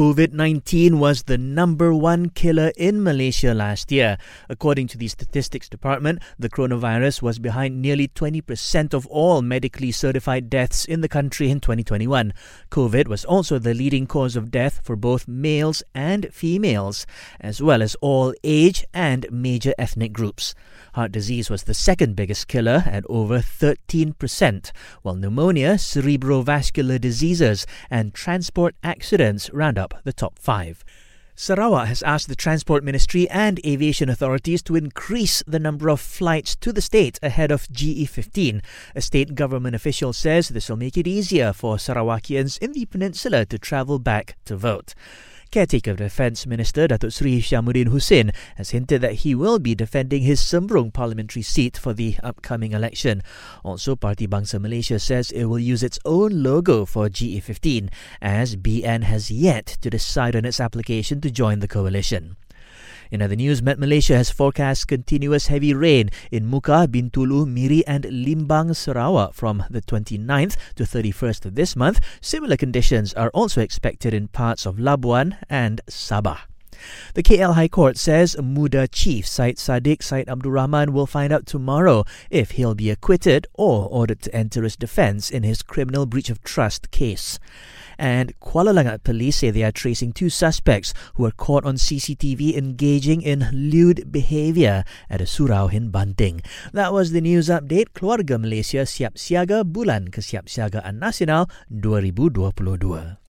COVID 19 was the number one killer in Malaysia last year. According to the Statistics Department, the coronavirus was behind nearly 20% of all medically certified deaths in the country in 2021. COVID was also the leading cause of death for both males and females, as well as all age and major ethnic groups. Heart disease was the second biggest killer at over 13%, while pneumonia, cerebrovascular diseases, and transport accidents round up the top five. Sarawak has asked the Transport Ministry and aviation authorities to increase the number of flights to the state ahead of GE15. A state government official says this will make it easier for Sarawakians in the peninsula to travel back to vote. Caretaker Defence Minister Datuk Sri Hishammuddin Hussein has hinted that he will be defending his Sembrong parliamentary seat for the upcoming election. Also, Parti Bangsa Malaysia says it will use its own logo for GE15, as BN has yet to decide on its application to join the coalition. In other news, Met Malaysia has forecast continuous heavy rain in Mukah, Bintulu, Miri and Limbang, Sarawak from the 29th to 31st of this month. Similar conditions are also expected in parts of Labuan and Sabah. The KL High Court says Muda Chief Syed Saddiq Syed Abdul Rahman will find out tomorrow if he'll be acquitted or ordered to enter his defense in his criminal breach of trust case. And Kuala Langat police say they are tracing two suspects who were caught on CCTV engaging in lewd behavior at a surau in Banting. That was the news update. Keluarga Malaysia siap siaga bulan kesiapsiagaan nasional 2022.